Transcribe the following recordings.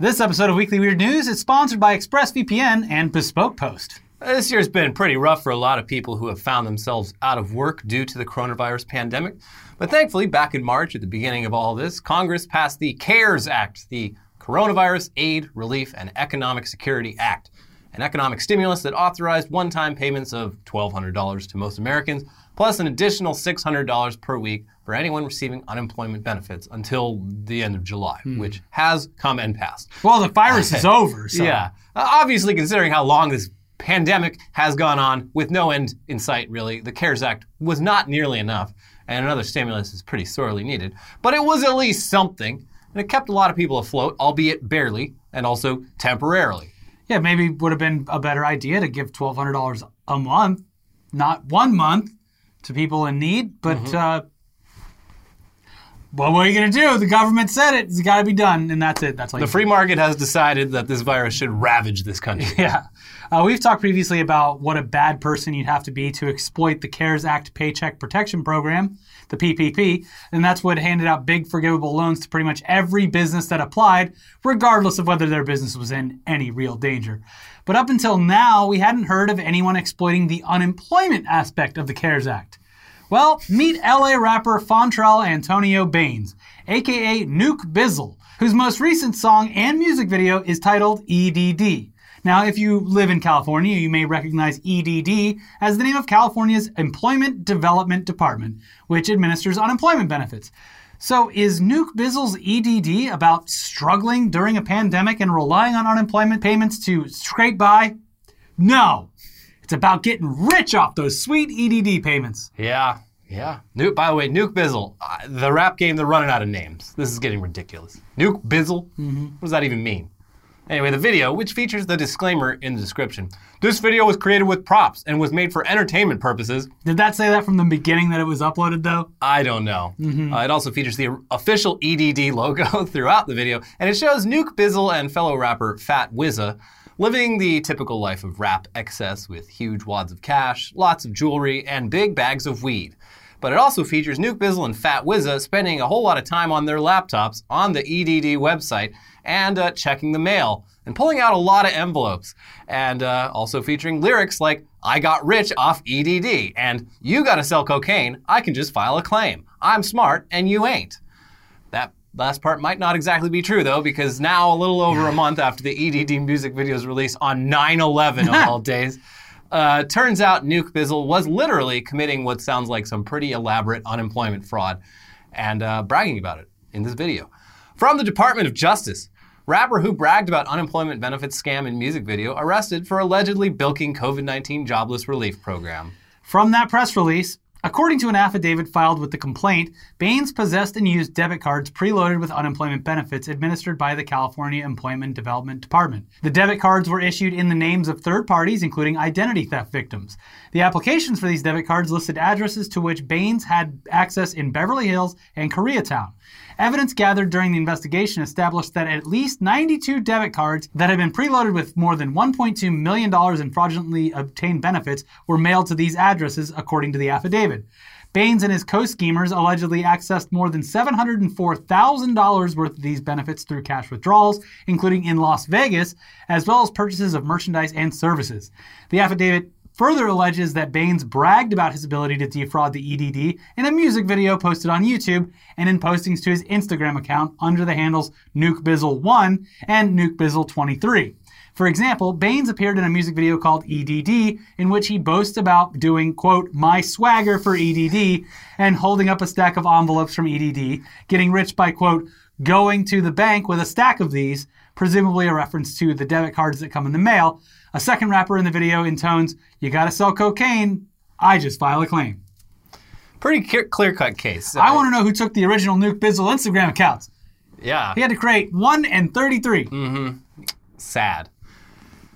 This episode of Weekly Weird News is sponsored by ExpressVPN and Bespoke Post. This year's been pretty rough for a lot of people who have found themselves out of work due to the coronavirus pandemic. But thankfully, back in March, at the beginning of all this, Congress passed the CARES Act, the Coronavirus Aid, Relief, and Economic Security Act, an economic stimulus that authorized one time payments of $1,200 to most Americans, plus an additional $600 per week for anyone receiving unemployment benefits until the end of July, which has come and passed. Well, the virus is over, so. Yeah. Uh, obviously, considering how long this pandemic has gone on with no end in sight, really, the CARES Act was not nearly enough, and another stimulus is pretty sorely needed. But it was at least something, and it kept a lot of people afloat, albeit barely, and also temporarily. Yeah, maybe would have been a better idea to give $1,200 a month, not one month, to people in need. But uh, well, what are you going to do? The government said it. It's got to be done, and that's it. That's all The free market has decided that this virus should ravage this country. Yeah. Uh, we've talked previously about what a bad person you'd have to be to exploit the CARES Act Paycheck Protection Program, the PPP, and that's what handed out big forgivable loans to pretty much every business that applied, regardless of whether their business was in any real danger. But up until now, we hadn't heard of anyone exploiting the unemployment aspect of the CARES Act. Well, meet LA rapper Fontrell Antonio Baines, aka Nuke Bizzle, whose most recent song and music video is titled EDD. Now, if you live in California, you may recognize EDD as the name of California's Employment Development Department, which administers unemployment benefits. So, is Nuke Bizzle's EDD about struggling during a pandemic and relying on unemployment payments to scrape by? No. It's about getting rich off those sweet EDD payments. Yeah, yeah. Nuke, by the way, Nuke Bizzle. Uh, the rap game, they're running out of names. This is getting ridiculous. Nuke Bizzle? What does that even mean? Anyway, the video, which features the disclaimer in the description. This video was created with props and was made for entertainment purposes. Did that say that from the beginning that it was uploaded, though? I don't know. Uh, it also features the official EDD logo throughout the video, and it shows Nuke Bizzle and fellow rapper Fat Wizza living the typical life of rap excess with huge wads of cash, lots of jewelry, and big bags of weed. But it also features Nuke Bizzle and Fat Wizza spending a whole lot of time on their laptops on the EDD website and uh, checking the mail and pulling out a lot of envelopes. And uh, also featuring lyrics like, I got rich off EDD, and you gotta sell cocaine, I can just file a claim. I'm smart and you ain't. That last part might not exactly be true though, because now, a little over a month after the EDD music video's release on 9 11 of all days, uh, turns out Nuke Bizzle was literally committing what sounds like some pretty elaborate unemployment fraud and uh, bragging about it in this video. From the Department of Justice, rapper who bragged about unemployment benefits scam in music video arrested for allegedly bilking COVID 19 jobless relief program. From that press release, according to an affidavit filed with the complaint, Baines possessed and used debit cards preloaded with unemployment benefits administered by the California Employment Development Department. The debit cards were issued in the names of third parties, including identity theft victims. The applications for these debit cards listed addresses to which Baines had access in Beverly Hills and Koreatown. Evidence gathered during the investigation established that at least 92 debit cards that had been preloaded with more than $1.2 million in fraudulently obtained benefits were mailed to these addresses, according to the affidavit. Baines and his co schemers allegedly accessed more than $704,000 worth of these benefits through cash withdrawals, including in Las Vegas, as well as purchases of merchandise and services. The affidavit further alleges that Baines bragged about his ability to defraud the EDD in a music video posted on YouTube and in postings to his Instagram account under the handles NukeBizzle1 and NukeBizzle23. For example, Baines appeared in a music video called EDD, in which he boasts about doing, quote, my swagger for EDD, and holding up a stack of envelopes from EDD, getting rich by, quote, going to the bank with a stack of these, presumably a reference to the debit cards that come in the mail. A second rapper in the video intones, you gotta sell cocaine, I just file a claim. Pretty clear cut case. I want to know who took the original Nuke Bizzle Instagram accounts. Yeah. He had to create 1 and 33. Mm. Hmm. Sad.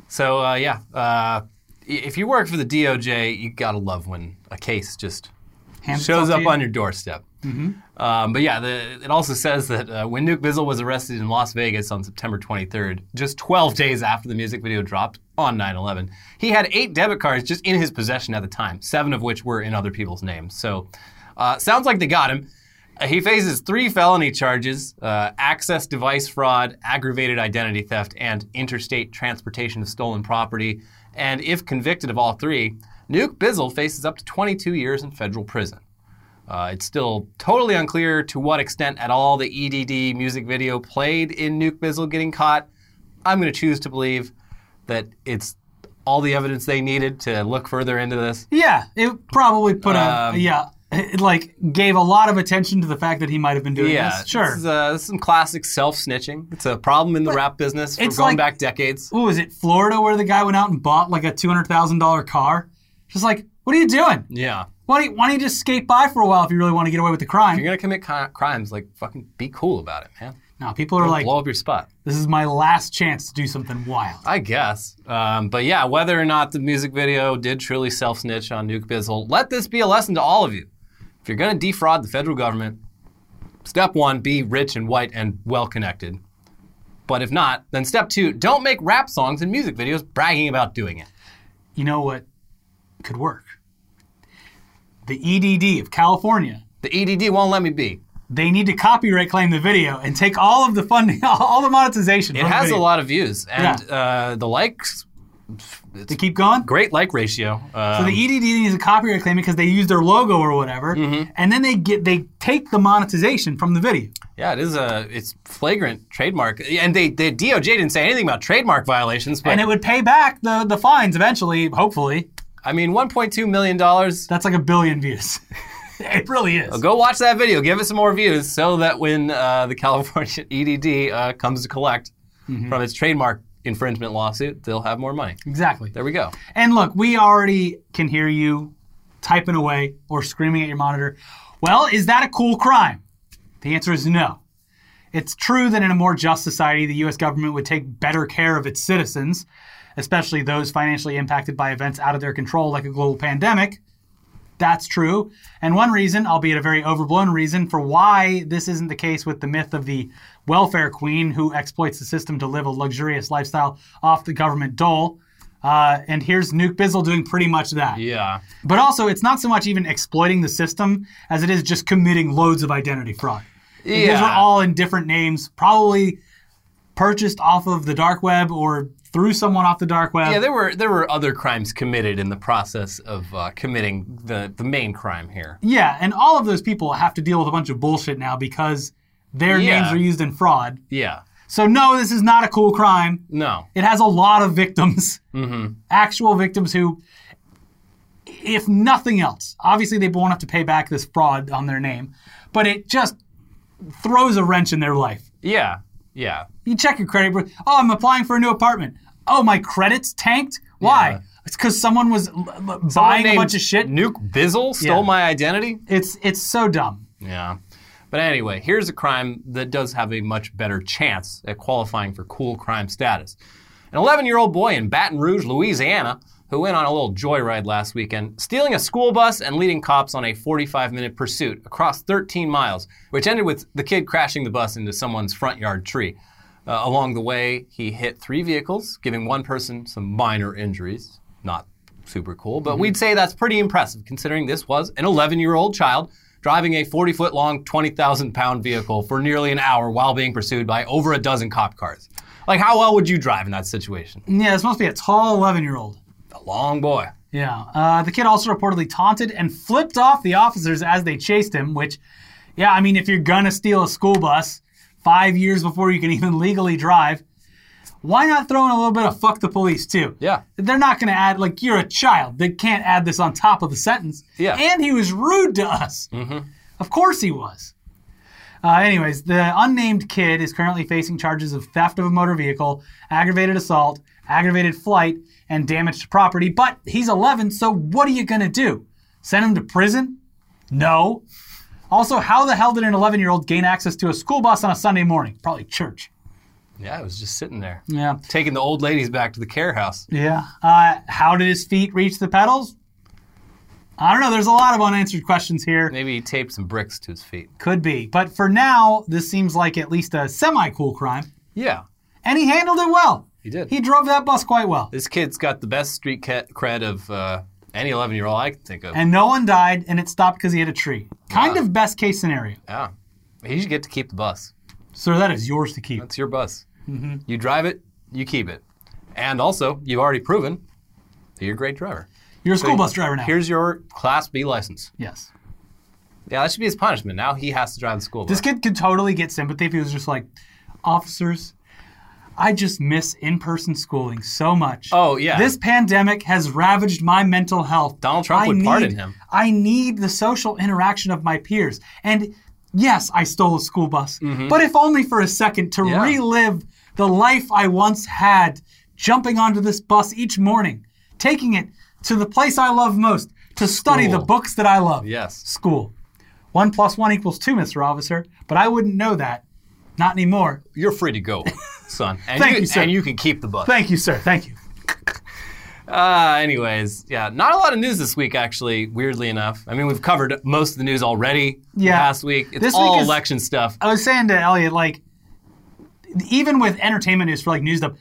So uh, yeah, uh, if you work for the DOJ, you gotta love when a case just Shows up on your doorstep. Um, but yeah, the, it also says that uh, when Nuke Bizzle was arrested in Las Vegas on September 23rd, just 12 days after the music video dropped on 9/11, he had eight debit cards just in his possession at the time, seven of which were in other people's names. So uh, sounds like they got him. Uh, He faces three felony charges uh, access device fraud, aggravated identity theft, and interstate transportation of stolen property. And if convicted of all three, Nuke Bizzle faces up to 22 years in federal prison. Uh, it's still totally unclear to what extent at all the EDD music video played in Nuke Bizzle getting caught. I'm going to choose to believe that it's all the evidence they needed to look further into this. Yeah, it probably put a Um, yeah, it like gave a lot of attention to the fact that he might have been doing Yeah, this. Sure. This is, uh, this is some classic self snitching. It's a problem in the rap business for going like- back decades. Oh, was it, Florida, where the guy went out and bought like a two hundred thousand dollar car? Just like, what are you doing? Yeah. Why don't, you, why don't you just skate by for a while if you really want to get away with the If crime? you're gonna commit ki- crimes, like fucking be cool about it, man. No, people are like, Blow up your spot. this is my last chance to do something wild. I guess. Um, but yeah, whether or not the music video did truly self snitch on Nuke Bizzle, let this be a lesson to all of you. If you're gonna defraud the federal government, step one, be rich and white and well connected. But if not, then step two, don't make rap songs and music videos bragging about doing it. You know what could work? The EDD of California. The EDD won't let me be. They need to copyright claim the video and take all of the funding, all the monetization. It has a lot of views, and uh, the likes, To keep going. great like ratio. Um, So the EDD needs a copyright claim because they use their logo or whatever, Mm-hmm. and then they get they take the monetization from the video. yeah, it is a it's flagrant trademark, and they the DOJ didn't say anything about trademark violations, but and it would pay back the the fines eventually, hopefully. I mean, 1.2 million dollars. That's like a billion views. it really is. Go watch that video. Give it some more views, so that when uh, the California EDD uh, comes to collect Mm-hmm. from its trademark infringement lawsuit, they'll have more money. Exactly. There we go. And look, we already can hear you typing away or screaming at your monitor. Well, is that a cool crime? The answer is no. It's true that in a more just society, the U.S. government would take better care of its citizens, especially those financially impacted by events out of their control, like a global pandemic. That's true. And one reason, albeit a very overblown reason, for why this isn't the case with the myth of the welfare queen who exploits the system to live a luxurious lifestyle off the government dole. Uh, and here's Nuke Bizzle doing pretty much that. Yeah. But also, it's not so much even exploiting the system as it is just committing loads of identity fraud. Yeah. These are all in different names, probably purchased off of the dark web or through someone off the dark web. Yeah, there were there were other crimes committed in the process of uh, committing the the main crime here. Yeah, and all of those people have to deal with a bunch of bullshit now because their Yeah. names are used in fraud. Yeah. So no, this is not a cool crime. No. It has a lot of victims, Mm-hmm. actual victims who, if nothing else, obviously they won't have to pay back this fraud on their name, but it just throws a wrench in their life. Yeah. Yeah. You check your credit. Oh, I'm applying for a new apartment. Oh, my credits tanked. Why? Yeah. It's because someone was l- l- buying a bunch of shit. Nuke Bizzle stole Yeah. my identity. It's it's so dumb. Yeah. But anyway, here's a crime that does have a much better chance at qualifying for cool crime status. An 11 year old boy in Baton Rouge, Louisiana, who went on a little joyride last weekend, stealing a school bus and leading cops on a 45 minute pursuit across 13 miles, which ended with the kid crashing the bus into someone's front yard tree. Uh, along the way, he hit three vehicles, giving one person some minor injuries. Not super cool, but we'd say that's pretty impressive considering this was an 11 year old child driving a 40 foot long, 20,000 pound vehicle for nearly an hour while being pursued by over a dozen cop cars. Like, how well would you drive in that situation? Yeah, this must be a tall 11 year old. A long boy. Yeah. Uh, the kid also reportedly taunted and flipped off the officers as they chased him, which, yeah, I mean, if you're to steal a school bus five years before you can even legally drive, why not throw in a little bit of fuck the police, too? Yeah. They're not going to add, like, you're a child. They can't add this on top of the sentence. Yeah. And he was rude to us. Mm-hmm. Of course he was. Uh, anyways, the unnamed kid is currently facing charges of theft of a motor vehicle, aggravated assault, aggravated flight, and damage to property. But he's 11, so what are you going to do? Send him to prison? No. Also, how the hell did an 11 year old gain access to a school bus on a Sunday morning? Probably church. Yeah, it was just sitting there, Yeah. taking the old ladies back to the care house. Yeah. Uh, how did his feet reach the pedals? I don't know. There's a lot of unanswered questions here. Maybe he taped some bricks to his feet. Could be. But for now, this seems like at least a semi cool crime. Yeah, And he handled it well. he did. He drove that bus quite well. this kid's got the best street cred of uh, Any 11 year old I can think of. And no one died, and it stopped because he hit a tree. Kind Wow. of best case scenario. yeah. He should get to keep the bus. Sir, that is yours to keep. That's your bus. Mm-hmm. You drive it, you keep it. And also, you've already proven that you're a great driver. You're a school bus driver now. Here's your Class B license. yes. Yeah, that should be his punishment. Now he has to drive the school bus. This kid could totally get sympathy if he was just like, officers, I just miss in person schooling so much. Oh, yeah. This pandemic has ravaged my mental health. Donald Trump I would need, pardon him. I need the social interaction of my peers. And yes, I stole a school bus, but if only for a second to Mm-hmm. Yeah. relive the life I once had, jumping onto this bus each morning, taking it to the place I love most, to study the books that I love. Yes. School. One plus one equals two, Mr. Officer, but I wouldn't know that. Not anymore. You're free to go, son. And Thank you, sir. And you can keep the bus. Thank you, sir. Thank you. Uh, anyways, yeah, not a lot of news this week, actually, weirdly enough. I mean, we've covered most of the news already Yeah. last week. It's This all week is- election stuff. I was saying to Elliot, like, even with entertainment news for like news stuff,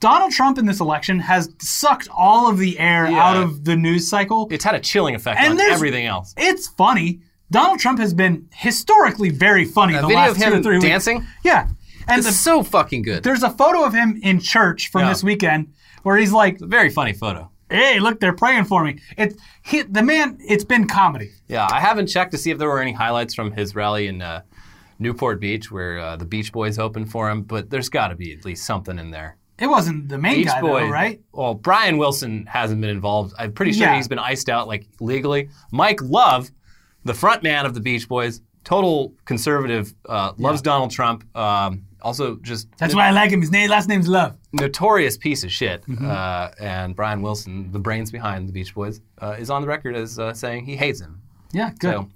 Donald Trump in this election has sucked all of the air Yeah. out of the news cycle. It's had a chilling effect And on everything else. It's funny. Donald Trump has been historically very funny A the last two or three weeks. dancing? Yeah. And It's the, so fucking good. there's a photo of him in church from Yeah. this weekend where he's like, a very funny photo. "Hey, look, they're praying for me." It's he, the man. It's been comedy. Yeah, I haven't checked to see if there were any highlights from his rally in uh, Newport Beach where uh, the Beach Boys opened for him, but there's got to be at least something in there. It wasn't the main Beach guy, Boys, though, right? Well, Brian Wilson hasn't been involved. I'm pretty sure Yeah. he's been iced out like legally. Mike Love, the front man of the Beach Boys, total conservative, uh, loves Donald Trump. Um, also, just That's why I like him. His name, last name's Love. notorious piece of shit. Mm-hmm. Uh, and Brian Wilson, the brains behind the Beach Boys, uh, is on the record as uh, saying he hates him. Yeah, good. So,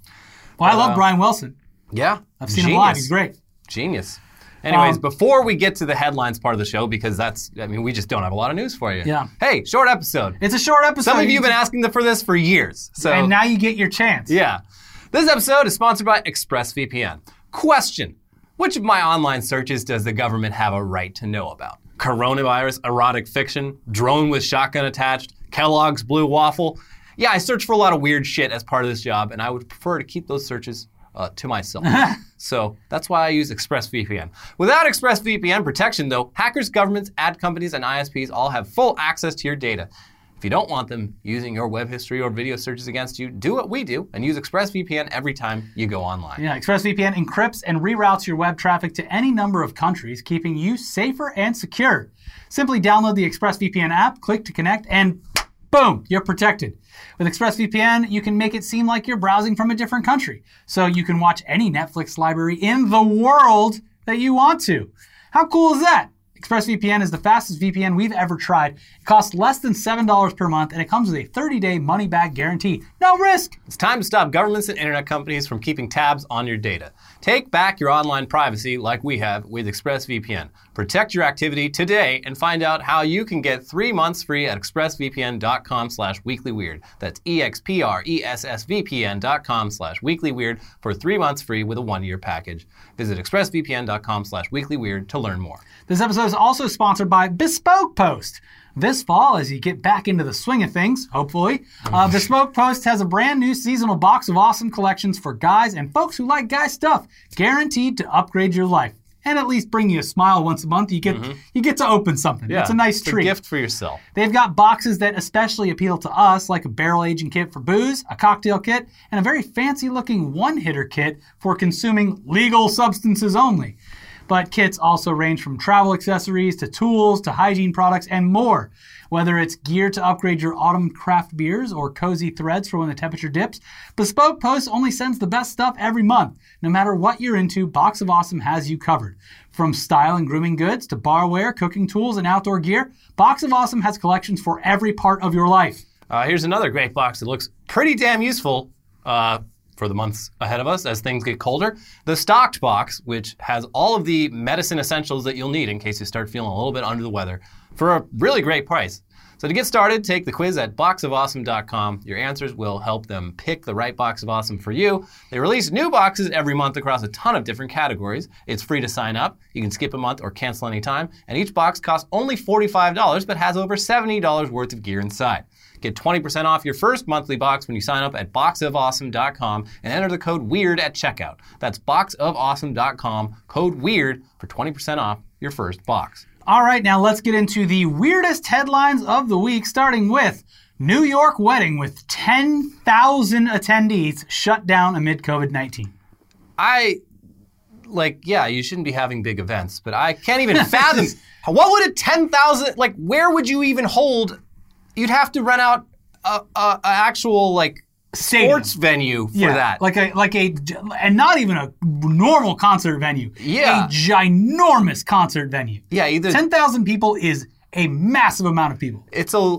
well, I love uh, Brian Wilson. yeah, I've seen him live. He's great. Genius. Anyways, Um, before we get to the headlines part of the show, because that's, I mean, we just don't have a lot of news for you. Yeah. Hey, short episode. It's a short episode. Some of you have been asking for this for years. So, and now you get your chance. yeah. This episode is sponsored by ExpressVPN. Question Which of my online searches does the government have a right to know about? Coronavirus, erotic fiction, drone with shotgun attached, Kellogg's blue waffle? Yeah, I search for a lot of weird shit as part of this job, and I would prefer to keep those searches uh, to myself. so that's why I use ExpressVPN. Without ExpressVPN protection, though, hackers, governments, ad companies, and ISPs all have full access to your data. If you don't want them using your web history or video searches against you, do what we do and use ExpressVPN every time you go online. Yeah, ExpressVPN encrypts and reroutes your web traffic to any number of countries, keeping you safer and secure. Simply download the ExpressVPN app, click to connect, and boom, you're protected. With ExpressVPN, you can make it seem like you're browsing from a different country. So you can watch any Netflix library in the world that you want to. How cool is that? ExpressVPN is the fastest VPN we've ever tried. It costs less than $7 per month and it comes with a 30 day money back guarantee. No risk. It's time to stop governments and internet companies from keeping tabs on your data. Take back your online privacy like we have with ExpressVPN. Protect your activity today and find out how you can get three months free at expressvpn.com slash weeklyweird. That's E-X-P-R-E-S-S-V-P-N.com slash weeklyweird for three months free with a one-year package. Visit expressvpn.com slash weeklyweird to learn more. This episode is also sponsored by Bespoke Post. This fall, as you get back into the swing of things, hopefully, uh, Bespoke Post has a brand new seasonal box of awesome collections for guys and folks who like guy stuff, guaranteed to upgrade your life and at least bring you a smile once a month. You get you get to open something. it's a nice it's treat. gift for yourself. They've got boxes that especially appeal to us, like a barrel aging kit for booze, a cocktail kit, and a very fancy looking one hitter kit for consuming legal substances only. But kits also range from travel accessories to tools to hygiene products and more. Whether it's gear to upgrade your autumn craft beers or cozy threads for when the temperature dips, Bespoke Post only sends the best stuff every month. No matter what you're into, Box of Awesome has you covered. From style and grooming goods to barware, cooking tools, and outdoor gear, Box of Awesome has collections for every part of your life. Uh, here's another great box that looks pretty damn useful uh, for the months ahead of us as things get colder. The stocked box, which has all of the medicine essentials that you'll need in case you start feeling a little bit under the weather for a really great price. So to get started, take the quiz at boxofawesome.com. Your answers will help them pick the right box of awesome for you. They release new boxes every month across a ton of different categories. It's free to sign up. You can skip a month or cancel anytime. And each box costs only $45 but has over $70 worth of gear inside. Get 20% off your first monthly box when you sign up at boxofawesome.com and enter the code WEIRD at checkout. That's boxofawesome.com, code WEIRD for 20% off your first box. All right, now let's get into the weirdest headlines of the week, starting with New York wedding with 10,000 attendees shut down amid COVID 19. I like, yeah, you shouldn't be having big events, but I can't even fathom what would a 10,000 like where would you even hold you'd have to rent out a, a, a actual like Stadium. sports venue for that. Like a like a and not even a normal concert venue. Yeah. A ginormous concert venue. yeah, either 10,000 people is a massive amount of people. it's a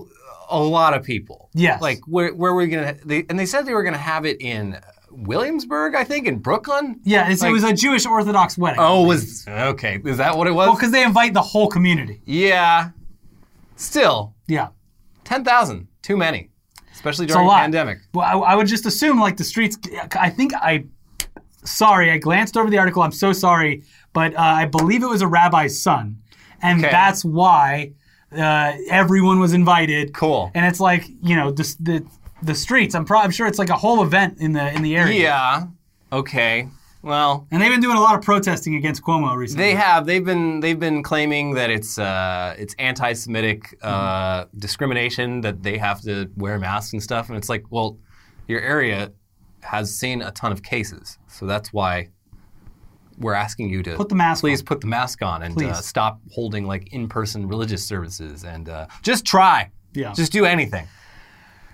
a lot of people. Yes. Like where where were we gonna? They, and they said they were gonna have it in Williamsburg, I think, in Brooklyn. Yeah, Like- it was a Jewish Orthodox wedding. Oh, was okay. Is that what it was? Well, because they invite the whole community. yeah. Still, Yeah. Ten thousand, too many, especially during lot. pandemic. Well, I, I would just assume like the streets. I think I. Sorry, I glanced over the article. I'm so sorry, but uh, I believe it was a rabbi's son, and Okay. that's why uh, everyone was invited. Cool. And it's like you know the the, the streets. I'm, pro- I'm sure it's like a whole event in the in the area. Yeah. Okay. Well, And they've been doing a lot of protesting against Cuomo recently. They have. They've been. They've been claiming that it's uh, it's anti-Semitic uh, discrimination that they have to wear masks and stuff. And it's like, well, your area has seen a ton of cases, so that's why we're asking you to Put the mask Please on. put the mask on and uh, stop holding like in-person religious services and uh, just try. Yeah. Just do anything.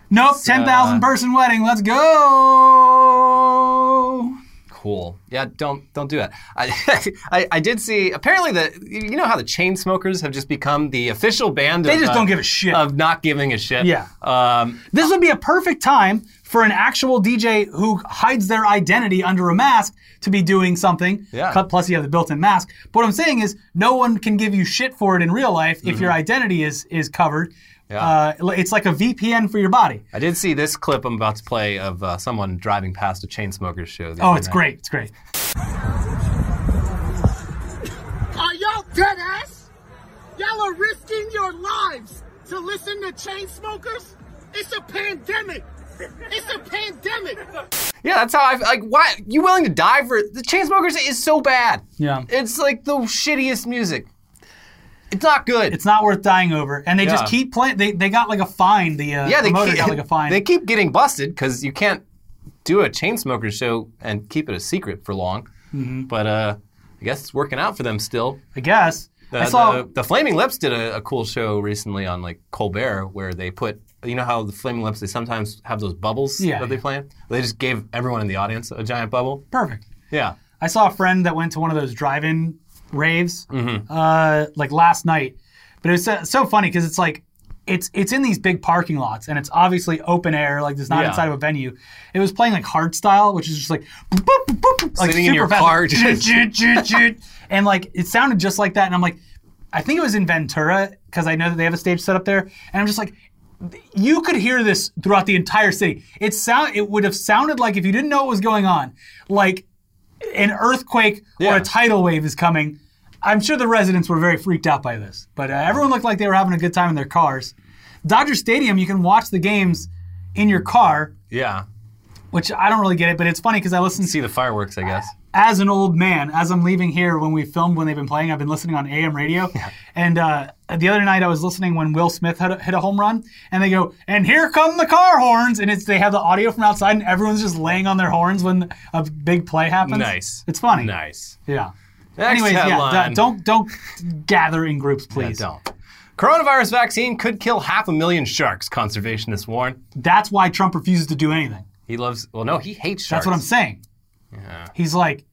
nope, ten thousand person wedding. Let's go. Cool. Yeah, don't don't do that. I, I I did see. Apparently, the you know how the Chainsmokers have just become the official band. They of, just uh, don't give a shit. of not giving a shit. Yeah. Um, This would be a perfect time for an actual DJ who hides their identity under a mask to be doing something. Yeah. Cut- Plus, you have the built-in mask. But what I'm saying is, no one can give you shit for it in real life if your identity is is covered. Yeah. Uh, it's like a VPN for your body. I did see this clip I'm about to play of uh, someone driving past a Chainsmokers show. the Oh, other it's night. great. It's great. Are y'all dead ass? Y'all are risking your lives to listen to Chainsmokers? It's a pandemic. It's a pandemic. Yeah, that's how I like. Why you willing to die for the Chainsmokers? Is so bad. Yeah. It's like the shittiest music. It's not good. It's not worth dying over, and they just keep playing. They, they got like a fine. The uh, yeah, they keep, got like a fine. They keep getting busted because you can't do a Chainsmokers show and keep it a secret for long. Mm-hmm. But uh, I guess it's working out for them still. I guess. The, I saw. the, the Flaming Lips did a, a cool show recently on like Colbert where they put you know how the Flaming Lips they sometimes have those bubbles Yeah, that they play. in? They just gave everyone in the audience a giant bubble. perfect. Yeah. I saw a friend that went to one of those drive-in raves, Mm-hmm. uh, like last night. But it was so, so funny because it's like it's it's in these big parking lots and it's obviously open air, like it's not Yeah. inside of a venue. It was playing like hard style, which is just like boop, boop, boop, like Sitting in super your fast, car, like, and like it sounded just like that. And I'm like, I think it was in Ventura because I know that they have a stage set up there, and I'm just like. You could hear this throughout the entire city. It sound it would have sounded like if you didn't know what was going on, like an earthquake or a tidal wave is coming. I'm sure the residents were very freaked out by this, but uh, everyone looked like they were having a good time in their cars. Dodger Stadium, you can watch the games in your car, Yeah. which I don't really get it, but it's funny because I listen. to See the fireworks, I guess. As an old man, as I'm leaving here when we filmed when they've been playing, I've been listening on AM radio. And uh, the other night I was listening when Will Smith had a, hit a home run, and they go, and here come the car horns, and it's they have the audio from outside, and everyone's just laying on their horns when a big play happens. Nice. It's funny. Nice. Yeah. Next Anyways, yeah, headline. d- don't don't gather in groups, Yeah, please. don't. Coronavirus vaccine could kill half a million sharks, conservationists warn. That's why Trump refuses to do anything. He loves, well, no, he hates sharks. That's what I'm saying. Yeah. He's like,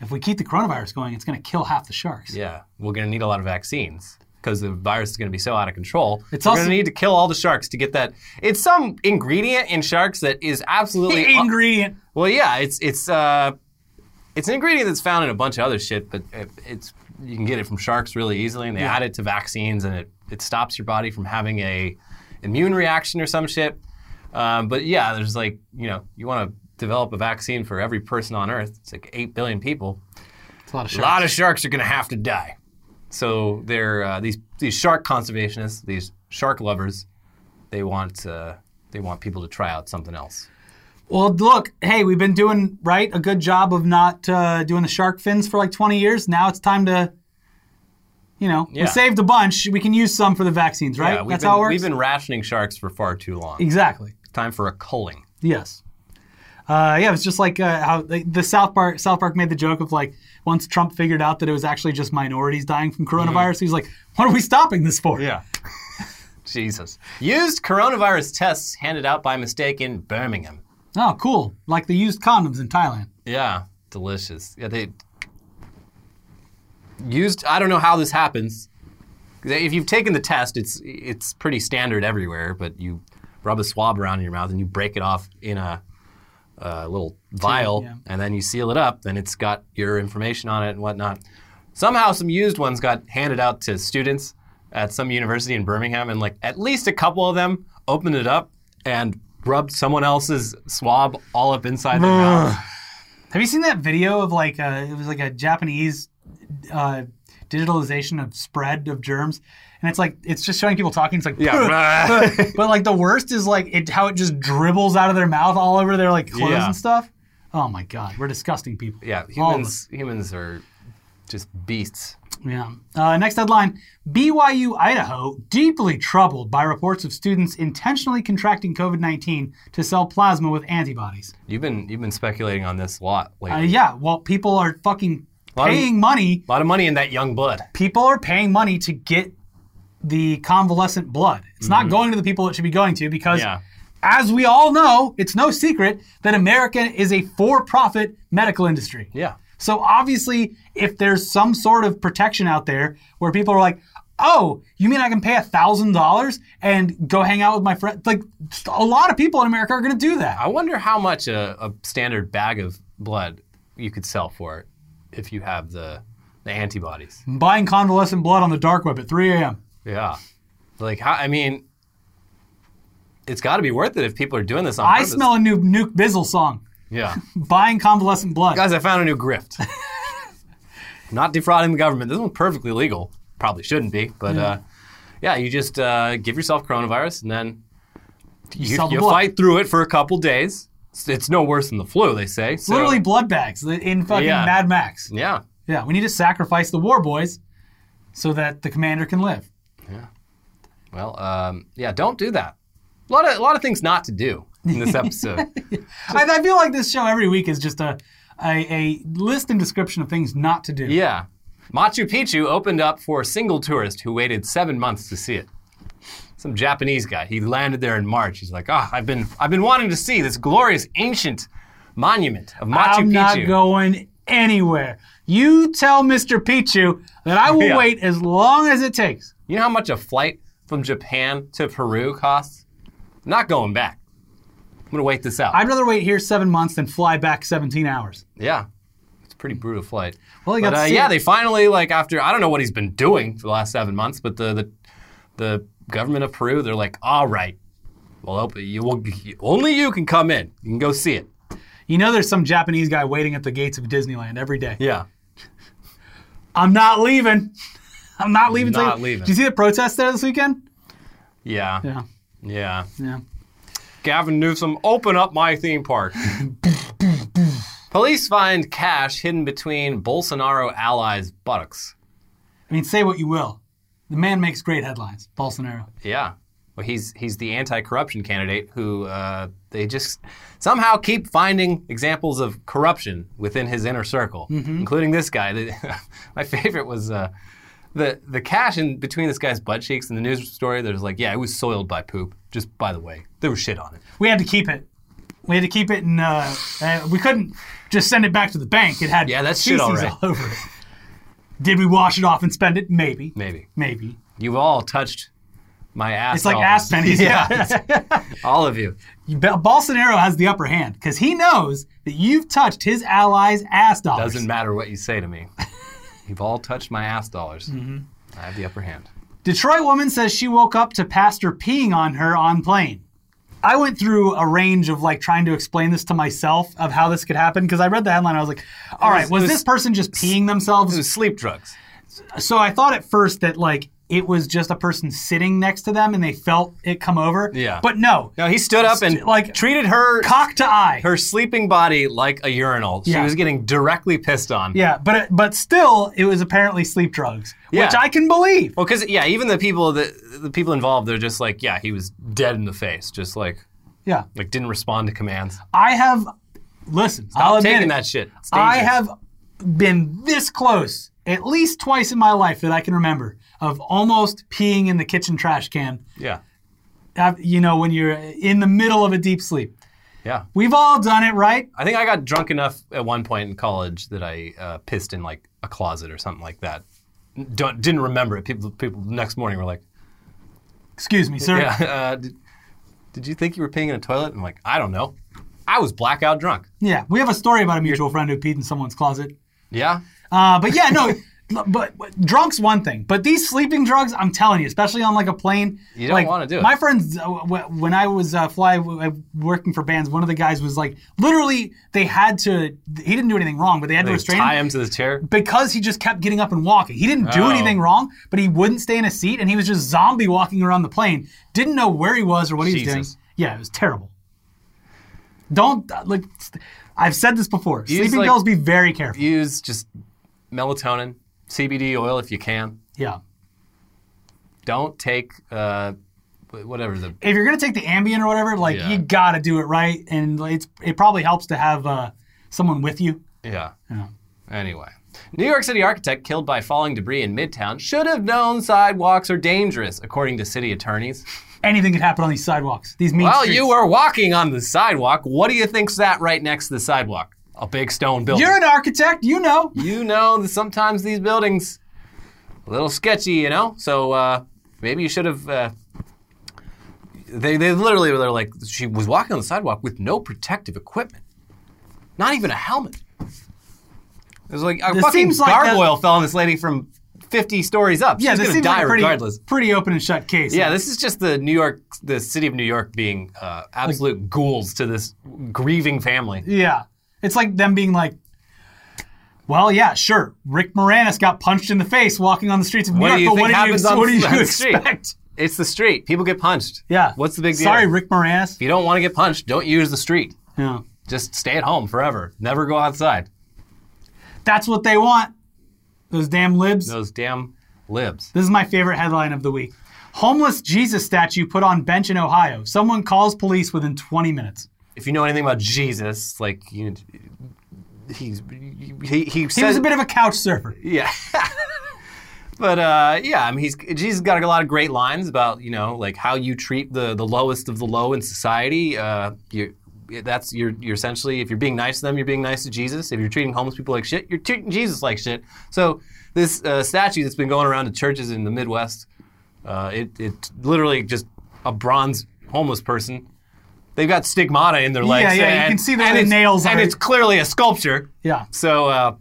if we keep the coronavirus going, it's going to kill half the sharks. Yeah, we're going to need a lot of vaccines because the virus is going to be so out of control. It's we're also- going to need to kill all the sharks to get that. It's some ingredient in sharks that is absolutely. Ingredient. well, yeah, it's it's uh, it's an ingredient that's found in a bunch of other shit, but it, it's you can get it from sharks really easily, and they add it to vaccines, and it, it stops your body from having a immune reaction or some shit. Um, but yeah, there's like you know you want to develop a vaccine for every person on Earth. It's like eight billion people. It's a lot of A sharks. lot of sharks are going to have to die. So they're uh, these these shark conservationists, these shark lovers. They want uh, they want people to try out something else. Well, look, hey, we've been doing right a good job of not uh, doing the shark fins for like 20 years. Now it's time to, you know, Yeah. we saved a bunch. We can use some for the vaccines, right? Yeah, That's been, how it works. We've been rationing sharks for far too long. exactly. Time for a culling. Yes. Uh, yeah, it's just like uh, how the, the South Park South Park made the joke of like once Trump figured out that it was actually just minorities dying from coronavirus, he's like, "What are we stopping this for?" Yeah. Jesus. Used coronavirus tests handed out by mistake in Birmingham. Oh, cool. Like the used condoms in Thailand. Yeah, delicious. Yeah, they used. I don't know how this happens. If you've taken the test, it's it's pretty standard everywhere. But you rub a swab around in your mouth and you break it off in a, a little vial, yeah. and then you seal it up. Then it's got your information on it and whatnot. Somehow, some used ones got handed out to students at some university in Birmingham, and like at least a couple of them opened it up and rubbed someone else's swab all up inside their mouth. Have you seen that video of like uh, it was like a Japanese uh, digitalization of spread of germs, and it's like it's just showing people talking. It's like Yeah. but like the worst is like it how it just dribbles out of their mouth all over their like clothes Yeah. and stuff. Oh my god, we're disgusting people. Yeah, humans humans are just beasts. Yeah. Uh, next headline BYU Idaho deeply troubled by reports of students intentionally contracting COVID 19 to sell plasma with antibodies. You've been you've been speculating on this a lot Uh, lately. yeah, well, people are fucking of- paying money. a lot of money in that young blood. People are paying money to get the convalescent blood. It's not mm-hmm. going to the people it should be going to because, Yeah. as we all know, it's no secret that America is a for profit medical industry. Yeah. So obviously, if there's some sort of protection out there where people are like, "Oh, you mean I can pay a thousand dollars and go hang out with my friend?" Like, a lot of people in America are going to do that. I wonder how much a, a standard bag of blood you could sell for if you have the the antibodies. Buying convalescent blood on the dark web at 3 a.m. Yeah. Like how I mean it's got to be worth it if people are doing this on I purpose. smell a new Nuke Bizzle song. Yeah. Buying convalescent blood. Guys, I found a new grift. Not defrauding the government. This one's perfectly legal. Probably shouldn't be, but yeah, uh, yeah you just uh, give yourself coronavirus and then you, the you fight through it for a couple days. It's, it's no worse than the flu, they say. So, Literally blood bags in fucking Yeah. Mad Max. Yeah. Yeah, we need to sacrifice the war boys so that the commander can live. Well, um, yeah, don't do that. A lot of a lot of things not to do in this episode. I, I feel like this show every week is just a, a a list and description of things not to do. yeah. Machu Picchu opened up for a single tourist who waited seven months to see it. Some Japanese guy. He landed there in March. He's like, "Ah, I've been I've been wanting to see this glorious ancient monument of Machu I'm Picchu." not going anywhere. You tell Mr. Pichu that I will Yeah. wait as long as it takes. You know how much a flight from Japan to Peru costs? I'm not going back. I'm gonna wait this out. I'd rather wait here seven months than fly back 17 hours. yeah, it's a pretty brutal flight. Well, But got to uh, yeah, they finally like after I don't know what he's been doing for the last seven months, but the the, the government of Peru they're like, all right, well, you will only you can come in. You can go see it. You know, there's some Japanese guy waiting at the gates of Disneyland every day. Yeah, I'm not leaving. I'm not leaving. Not leaving. Did you see the protest there this weekend? yeah, Yeah, yeah. yeah. Gavin Newsom, open up my theme park. Police find cash hidden between Bolsonaro allies' buttocks. I mean, say what you will. The man makes great headlines, Bolsonaro. Yeah. Well, he's he's the anti-corruption candidate who uh, they just somehow keep finding examples of corruption within his inner circle, including this guy. My favorite was uh, the the cash in between this guy's butt cheeks and the news story. There's like, yeah, it was soiled by poop. Just by the way, there was shit on it. We had to keep it. We had to keep it, and uh, uh, we couldn't just send it back to the bank. It had Yeah, that's shit, all all over it. Did we wash it off and spend it? Maybe. Maybe Maybe. you've all touched my ass. It's like ass pennies. yeah, all of you. Bolsonaro has the upper hand because he knows that you've touched his allies' ass dollars. Doesn't matter what you say to me. You've all touched my ass dollars. Mm-hmm. I have the upper hand. Detroit woman says she woke up to pastor peeing on her on plane. I went through a range of like trying to explain this to myself of how this could happen because I read the headline. I was like, all right, was- was, was- this person just peeing themselves? It was sleep drugs. so I thought at first that like it was just a person sitting next to them and they felt it come over. Yeah. But no, No, he stood up and like- treated her cock to eye. her sleeping body like a urinal. She Yeah. was getting directly pissed on. yeah, but it, but still, it was apparently sleep drugs, which I can believe. Well, because yeah, even the people that the people involved, they're just like, yeah, he was dead in the face, just like Yeah, like didn't respond to commands. I have. Listen, I'll Stop admit taking it. that shit. I have been this close at least twice in my life that I can remember of almost peeing in the kitchen trash can. Yeah, Uh, You know, when you're in the middle of a deep sleep. yeah. We've all done it, right? I think I got drunk enough at one point in college that I uh, pissed in like a closet or something like that. Don't, didn't remember it. People, people next morning were like, Excuse me, sir. "Yeah, uh, did, did you think you were peeing in a toilet?" I'm like, "I don't know. I was blackout drunk." Yeah, we have a story about a mutual friend who peed in someone's closet. Yeah, Uh, but yeah, no, but, but drunk's one thing. But these sleeping drugs, I'm telling you, especially on like a plane, You don't like, wanna do it. My friends, uh, w- when I was uh, fly uh, working for bands, one of the guys was like, literally, they had to. He didn't do anything wrong, but they had to restrain tie him him to the chair. because he just kept getting up and walking. He didn't do Oh. anything wrong, but he wouldn't stay in a seat, and he was just zombie walking around the plane. Didn't know where he was or what he was doing. Yeah, it was terrible. Don't uh, like. I've said this before. Use, Sleeping like- pills, be very careful. Use just melatonin, CBD oil if you can. Yeah. Don't take uh, whatever the if you're gonna take the Ambien or whatever, like Yeah. you gotta do it right, and it's it probably helps to have uh, someone with you. yeah. Yeah. Anyway, New York City architect killed by falling debris in Midtown should have known sidewalks are dangerous, according to city attorneys. Anything could happen on these sidewalks. These mean Well, streets. you were walking on the sidewalk. What do you think's that right next to the sidewalk? A big stone building. You're an architect, you know. you know that sometimes these buildings a little sketchy, you know. So uh, maybe you should have. Uh, they they literally were like she was walking on the sidewalk with no protective equipment, not even a helmet. It was like a This fucking seems like a- gargoyle fell on this lady from fifty stories up. Yeah, She's this gonna seems die like a pretty, regardless. pretty open and shut case. Yeah, this is just the New York, the city of New York being uh, absolute ghouls to this grieving family. Yeah. It's like them being like, well, yeah, sure. Rick Moranis got punched in the face walking on the streets of New York, but what do you, on what do you the street? expect? It's the street. People get punched. Yeah. What's the big deal? Sorry, Rick Moranis. If you don't want to get punched, don't use the street. Yeah. Just stay at home forever. Never go outside. That's what they want. Those damn libs. Those damn libs. This is my favorite headline of the week. Homeless Jesus statue put on bench in Ohio. Someone calls police within 20 minutes. If you know anything about Jesus, like you, he's he he, He was a bit of a couch surfer. yeah. but uh, yeah, I mean, he's Jesus got a lot of great lines about you know like how you treat the the lowest of the low in society. Uh, you that's you're you're essentially if you're being nice to them, you're being nice to Jesus. If you're treating homeless people like shit, you're treating Jesus like shit. So this uh, statue that's been going around to churches in the Midwest, uh, it it literally just a bronze homeless person. They've got stigmata in their legs. yeah, you and- can see the- and the it's- nails and are- it's clearly a sculpture. Yeah. So uh,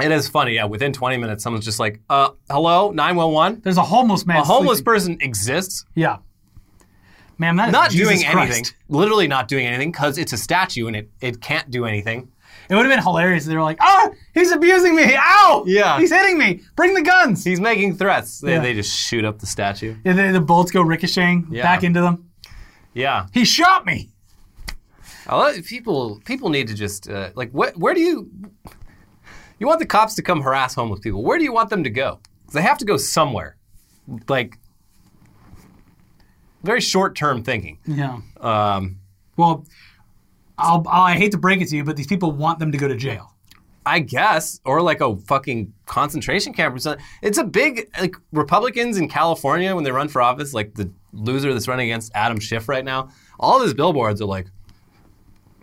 it is funny. Yeah, within 20 minutes, someone's just like, uh, "Hello, 911." There's a homeless man. A homeless sleeping. person exists, Yeah. Man, that is not Jesus doing Christ. anything. Literally not doing anything because it's a statue and it, it can't do anything. It would have been hilarious. if They were like, "Ah, he's abusing me! Ow! Yeah. he's hitting me! Bring the guns!" He's making threats. They, Yeah. they just shoot up the statue. And then the bullets go ricocheting Yeah. back into them. Yeah. He shot me. A lot of people people need to just uh, like wh- where do you you want the cops to come harass homeless people? Where do you want them to go? 'Cause they have to go somewhere. Like very short term thinking. Yeah. Um, Well, I'll, I hate to break it to you, but these people want them to go to jail. I guess, or like a fucking concentration camp or something. It's a big like Republicans in California when they run for office, like the loser that's running against Adam Schiff right now. All of his billboards are like,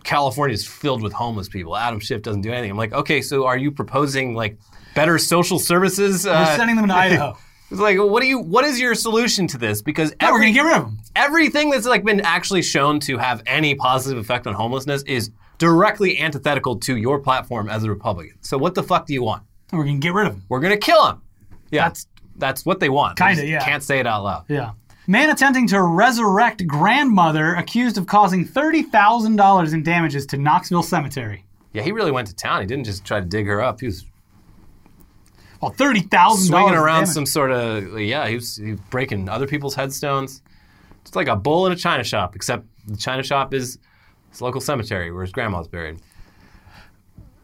California is filled with homeless people. Adam Schiff doesn't do anything. I'm like, okay, so are you proposing like better social services? We're Uh, sending them to Idaho. it's like, what do you? What is your solution to this? Because No, we're gonna get rid of them. everything that's like been actually shown to have any positive effect on homelessness is directly antithetical to your platform as a Republican. So what the fuck do you want? We're gonna get rid of him. We're gonna kill him. Yeah, That's- that's what they want. Kinda, just yeah. Can't say it out loud. Yeah. Man attempting to resurrect grandmother accused of causing thirty thousand dollars in damages to Knoxville Cemetery. Yeah, he really went to town. He didn't just try to dig her up. He was Well, thirty thousand swinging around some sort of yeah. He was, he was breaking other people's headstones. It's like a bull in a china shop, except the china shop is his local cemetery where his grandma's buried.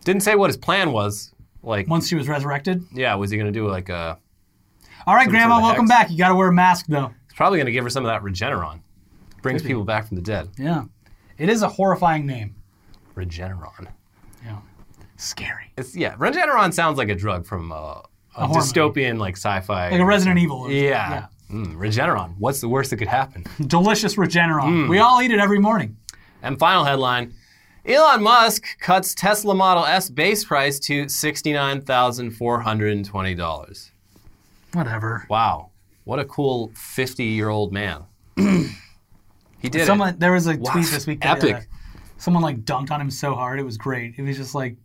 Didn't say what his plan was. Like, Once she was resurrected. yeah, was he gonna do like a? All right, Grandma, sort of welcome hex. back. You got to wear a mask though. He's probably gonna give her some of that Regeneron. Brings people back from the dead. Yeah. It is a horrifying name. Regeneron. Yeah. Scary. It's yeah. Regeneron sounds like a drug from uh, a, horror dystopian like sci-fi. Like a Resident Evil. or- Yeah. Mm, Regeneron. What's the worst that could happen? Delicious Regeneron. Hmm. We all eat it every morning. And final headline Elon Musk cuts Tesla Model S base price to $69,420. Whatever. Wow. What a cool 50 year old man. he did Someone it. there was a Wow. tweet this week. that, Epic. uh, someone like dunked on him so hard. It was great. It was just like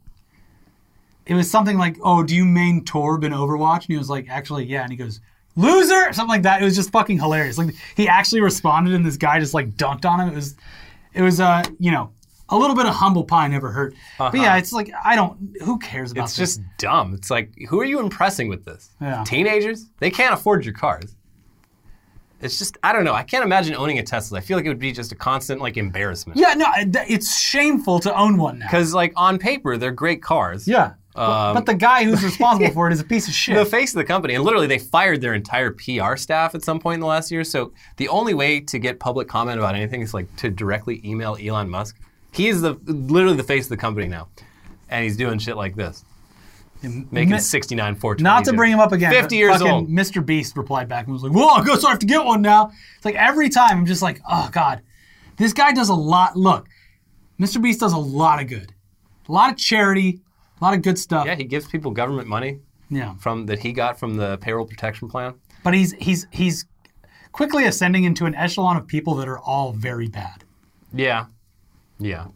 it was something like, "Oh, do you main Torb in Overwatch?" And he was like, "Actually, yeah." And he goes, "Loser," something like that. It was just fucking hilarious. Like he actually responded, and this guy just like dunked on him. It was, it was uh, you know, a little bit of humble pie never hurt. But yeah, it's like I don't. Who cares about Uh-huh. It's this? just dumb. It's like, who are you impressing with this? Yeah. Teenagers? They can't afford your cars. It's just, I don't know. I can't imagine owning a Tesla. I feel like it would be just a constant like embarrassment. yeah, no, it's shameful to own one now. Because like on paper, they're great cars. Yeah, but, but the guy who's responsible for it is a piece of shit. Um, the face of the company. And literally, they fired their entire PR staff at some point in the last year. So the only way to get public comment about anything is like to directly email Elon Musk. He is the literally the face of the company now, and he's doing shit like this, making Mi- sixty nine four. Not to bring him up again. Fifty years old. Mr. Beast replied back and was like, "Whoa, I guess I have to get one now." It's like every time I'm just like, "Oh God, this guy does a lot." Look, Mr. Beast does a lot of good, a lot of charity, a lot of good stuff. Yeah, he gives people government money Yeah. from that he got from the payroll protection plan. But he's he's he's quickly ascending into an echelon of people that are all very bad. Yeah, yeah.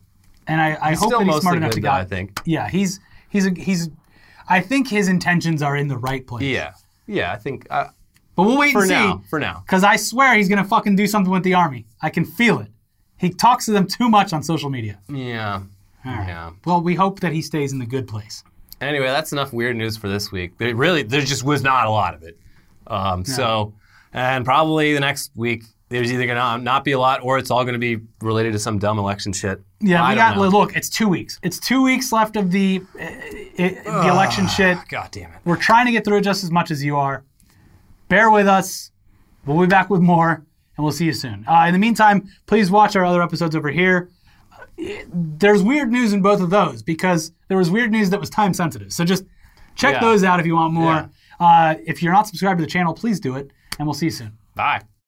And I, I He's hope that he's smart enough to though, get. I think. Yeah, he's he's a, he's. I think his intentions are in the right place. Yeah, yeah. I think uh, But we'll wait for and see. now, for now. Because I swear he's gonna fucking do something with the army. I can feel it. He talks to them too much on social media. Yeah, yeah. Well, we hope that he stays in the good place. Anyway, that's enough weird news for this week. There really, there just was not a lot of it. Um, So, and probably the next week, there's either gonna not be a lot, or it's all gonna be related to some dumb election shit. Yeah, I we got. know. Look, it's two weeks. It's two weeks left of the uh, uh, the election shit. God damn it. We're trying to get through it just as much as you are. Bear with us. We'll be back with more, and we'll see you soon. Uh, in the meantime, please watch our other episodes over here. There's weird news in both of those because there was weird news that was time sensitive. So just check Yeah. those out if you want more. Uh, if you're not subscribed to the channel, please do it, and we'll see you soon. Bye.